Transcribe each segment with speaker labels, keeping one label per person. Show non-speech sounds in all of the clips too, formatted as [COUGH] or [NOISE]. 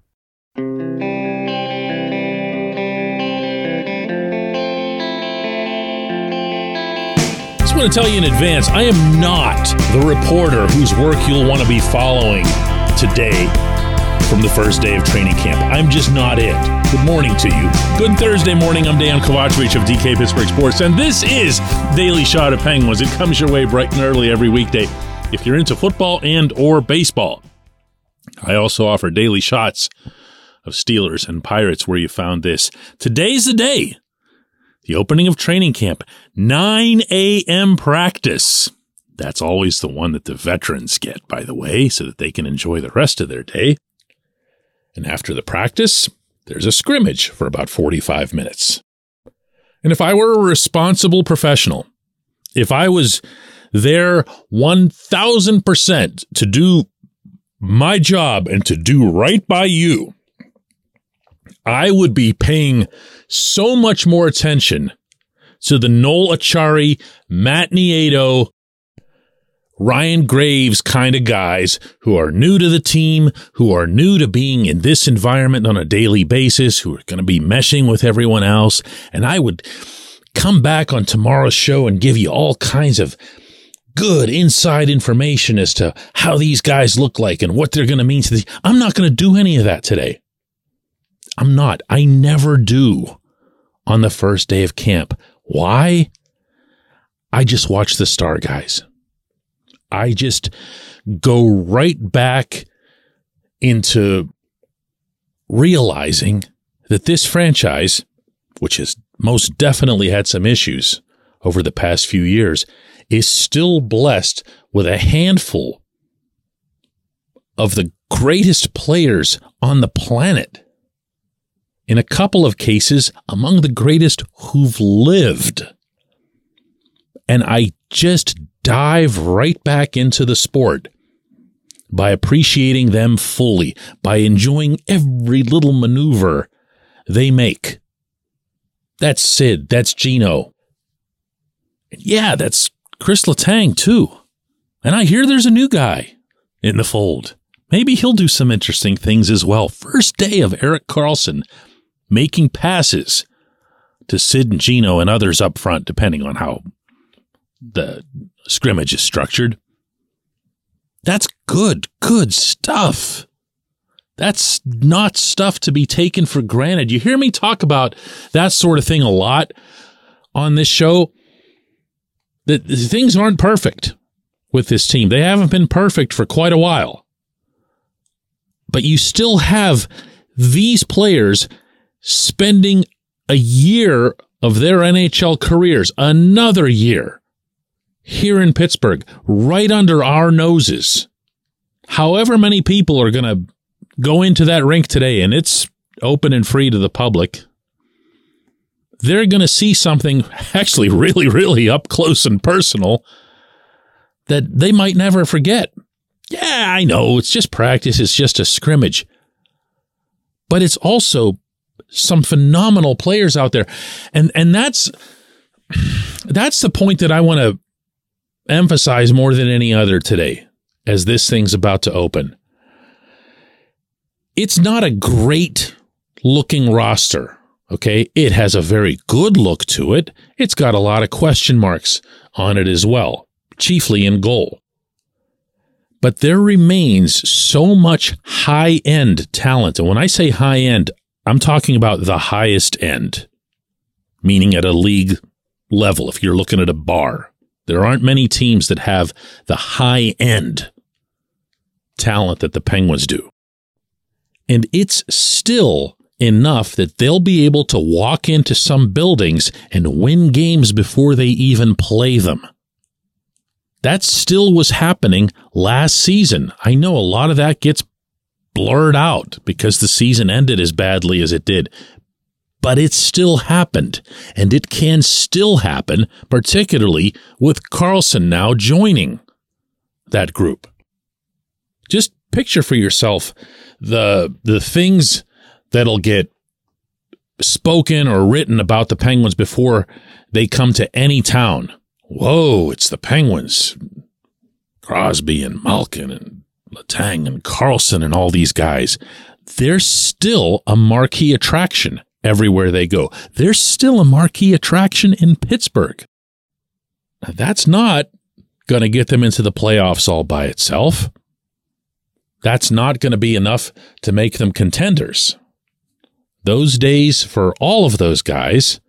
Speaker 1: just want to tell you in advance I am not the reporter whose work you'll want to be following today from the first day of training camp. I'm just not it. Good morning to you. Good Thursday morning. I'm Dejan Kovacevic of DK Pittsburgh Sports, and this is Daily Shot of Penguins. It comes your way bright and early every weekday if you're into football and or baseball. I also offer daily shots of Steelers and Pirates where you found this. Today's the day the opening of training camp, 9 a.m. practice. That's always the one that the veterans get, by the way, so that they can enjoy the rest of their day. And after the practice, there's a scrimmage for about 45 minutes. And if I were a responsible professional, if I was there 1000% to do my job and to do right by you, I would be paying so much more attention to the Noel Acciari, Matt Nieto, Ryan Graves kind of guys who are new to the team, who are new to being in this environment on a daily basis, who are going to be meshing with everyone else. And I would come back on tomorrow's show and give you all kinds of good inside information as to how these guys look like and what they're going to mean to the. I'm not going to do any of that today. I'm not. I never do on the first day of camp. Why? I just watch the star guys. I just go right back into realizing that this franchise, which has most definitely had some issues over the past few years, is still blessed with a handful of the greatest players on the planet in a couple of cases, among the greatest who've lived. And I just dive right back into the sport by appreciating them fully, by enjoying every little maneuver they make. That's Sid. That's Gino. Yeah, that's Chris Letang, too. And I hear there's a new guy in the fold. Maybe he'll do some interesting things as well. First day of Erik Karlsson making passes to Sid and Gino and others up front, depending on how the scrimmage is structured. That's good, good stuff. That's not stuff to be taken for granted. You hear me talk about that sort of thing a lot on this show. That things aren't perfect with this team. They haven't been perfect for quite a while. But you still have these players spending a year of their NHL careers, another year here in Pittsburgh, right under our noses. However many people are going to go into that rink today, and it's open and free to the public, they're going to see something actually really, really up close and personal that they might never forget. Yeah, I know. It's just practice. It's just a scrimmage. but it's also some phenomenal players out there. And and that's that's the point that I want to emphasize more than any other today as this thing's about to open. It's not a great looking roster. Okay. It has a very good look to it. It's got a lot of question marks on it as well, chiefly in goal. But there remains so much high end talent. And when I say high end, I'm talking about the highest end, meaning at a league level. If you're looking at a bar, there aren't many teams that have the high end talent that the Penguins do. And it's still enough that they'll be able to walk into some buildings and win games before they even play them. That still was happening last season. I know a lot of that gets blurred out because the season ended as badly as it did. But it still happened, and it can still happen, particularly with Karlsson now joining that group. Just picture for yourself the the things that'll get spoken or written about the Penguins before they come to any town. Whoa, it's the Penguins. Crosby and Malkin and Letang and Karlsson and all these guys. They're still a marquee attraction everywhere they go. They're still a marquee attraction in Pittsburgh. Now, that's not going to get them into the playoffs all by itself. That's not going to be enough to make them contenders. Those days for all of those guys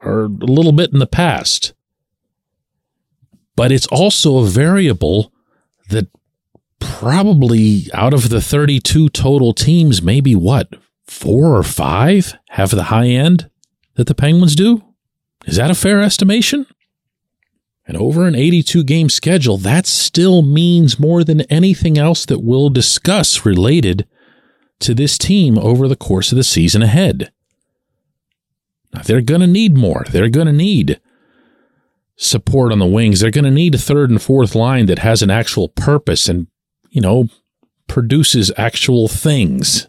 Speaker 1: are a little bit in the past. But it's also a variable that probably out of the 32 total teams, maybe what, four or five have the high end that the Penguins do? Is that a fair estimation? And over an 82 game schedule, that still means more than anything else that we'll discuss related to this team over the course of the season ahead. Now, they're going to need more. They're going to need support on the wings. They're going to need a third and fourth line that has an actual purpose and, you know, produces actual things.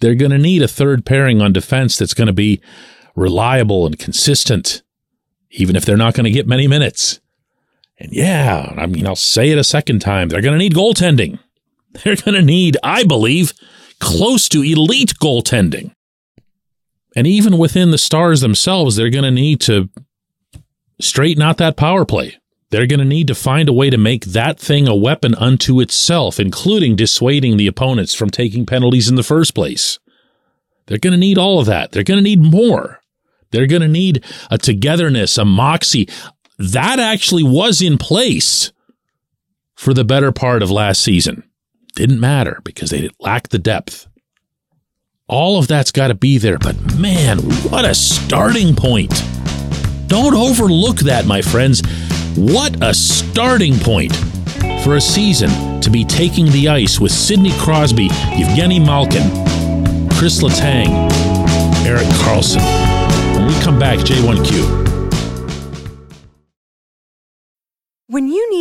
Speaker 1: They're going to need a third pairing on defense that's going to be reliable and consistent even if they're not going to get many minutes. And yeah, I mean, I'll say it a second time. They're going to need goaltending. [LAUGHS] They're going to need, I believe, close to elite goaltending. And even within the Stars themselves, they're going to need to straighten out that power play. They're going to need to find a way to make that thing a weapon unto itself, including dissuading the opponents from taking penalties in the first place. They're going to need all of that. They're going to need more. They're going to need a togetherness, a moxie. That actually was in place for the better part of last season. Didn't matter because they lacked the depth. All of that's got to be there, but man, what a starting point. Don't overlook that, my friends. What a starting point for a season to be taking the ice with Sidney Crosby, Evgeny Malkin, Chris Letang, Erik Karlsson. When we come back, J1Q.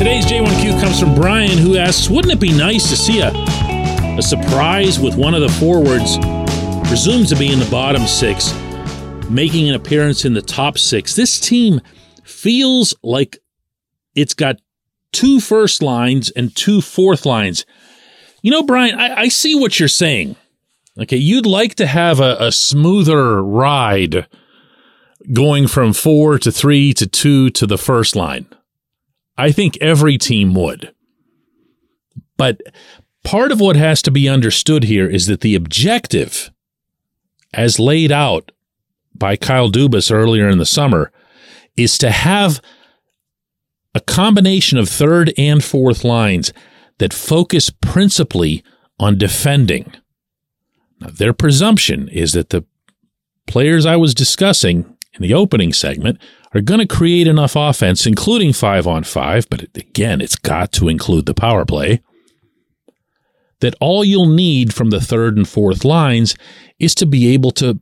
Speaker 1: Today's J1Q comes from Brian, who asks Wouldn't it be nice to see a, a surprise with one of the forwards, presumed to be in the bottom six, making an appearance in the top six? This team feels like it's got two first lines and two fourth lines. You know, Brian, I, I see what you're saying. Okay, you'd like to have a, a smoother ride going from four to three to two to the first line. I think every team would. But part of what has to be understood here is that the objective, as laid out by Kyle Dubas earlier in the summer, is to have a combination of third and fourth lines that focus principally on defending. Now, their presumption is that the players I was discussing in the opening segment are going to create enough offense, including five on five, but again, it's got to include the power play, that all you'll need from the third and fourth lines is to be able to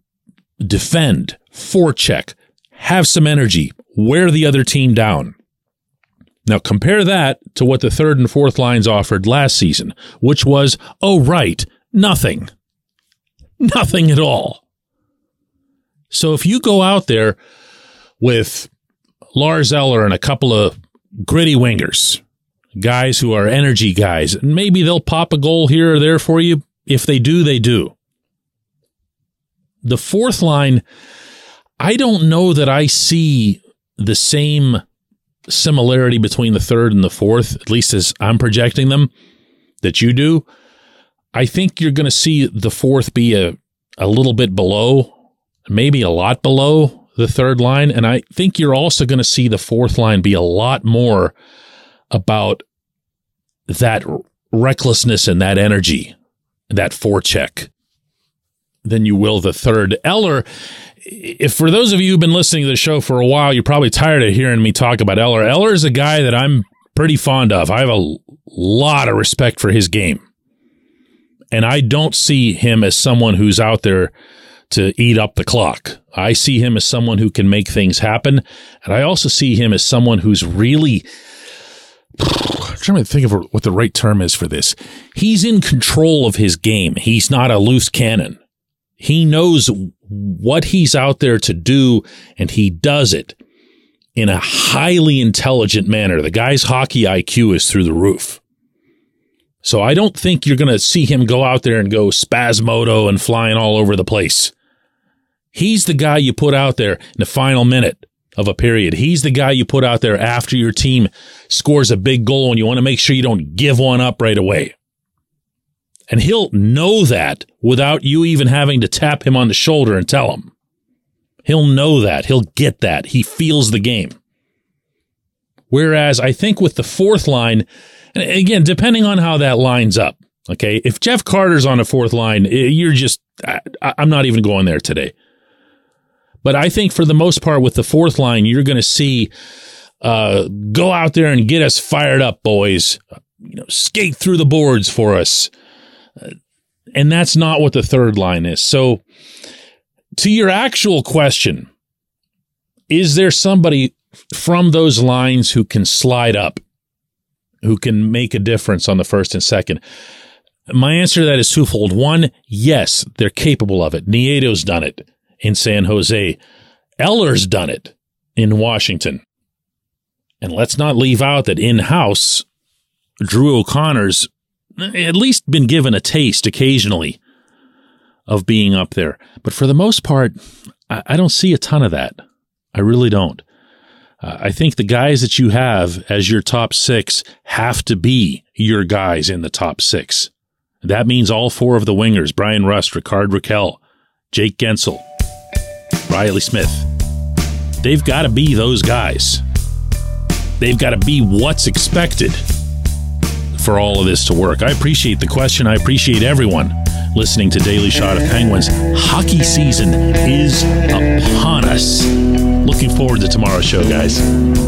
Speaker 1: defend, forecheck, have some energy, wear the other team down. Now compare that to what the third and fourth lines offered last season, which was, oh, right, nothing. [LAUGHS] Nothing at all. So if you go out there with Lars Eller and a couple of gritty wingers, guys who are energy guys, and maybe they'll pop a goal here or there for you. If they do, they do. The fourth line, I don't know that I see the same similarity between the third and the fourth, at least as I'm projecting them, that you do. I think you're going to see the fourth be a, a little bit below, maybe a lot below the third line. And I think you're also going to see the fourth line be a lot more about that recklessness and that energy, that forecheck, than you will the third. Eller, if for those of you who've been listening to the show for a while, you're probably tired of hearing me talk about Eller. Eller is a guy that I'm pretty fond of. I have a lot of respect for his game. And I don't see him as someone who's out there to eat up the clock. I see him as someone who can make things happen. And I also see him as someone who's really I'm trying to think of what the right term is for this. He's in control of his game. He's not a loose cannon. He knows what he's out there to do and he does it in a highly intelligent manner. The guy's hockey IQ is through the roof. So I don't think you're going to see him go out there and go spasmodo and flying all over the place. He's the guy you put out there in the final minute of a period. He's the guy you put out there after your team scores a big goal and you want to make sure you don't give one up right away. And he'll know that without you even having to tap him on the shoulder and tell him. He'll know that. He'll get that. He feels the game. Whereas I think with the fourth line, and again, depending on how that lines up, okay, if Jeff Carter's on a fourth line, eh, you're just, I, I'm not even going there today. But I think for the most part, with the fourth line, you're going to see uh, go out there and get us fired up, boys. You know, skate through the boards for us. Uh, and that's not what the third line is. So, to your actual question, is there somebody from those lines who can slide up, who can make a difference on the first and second? My answer to that is twofold. One, yes, they're capable of it. Nieto's done it in San Jose. Eller's done it in Washington. And let's not leave out that in house, Drew O'Connor's at least been given a taste occasionally of being up there. But for the most part, I, don't see a ton of that. I really don't. Uh, I think the guys that you have as your top six have to be your guys in the top six. That means all four of the wingers Bryan Rust, Rickard Rakell, Jake Guentzel, Reilly Smith. They've got to be those guys. They've got to be what's expected for all of this to work. I appreciate the question. I appreciate everyone listening to Daily Shot of Penguins. Hockey season is upon us. Looking forward to tomorrow's show, guys.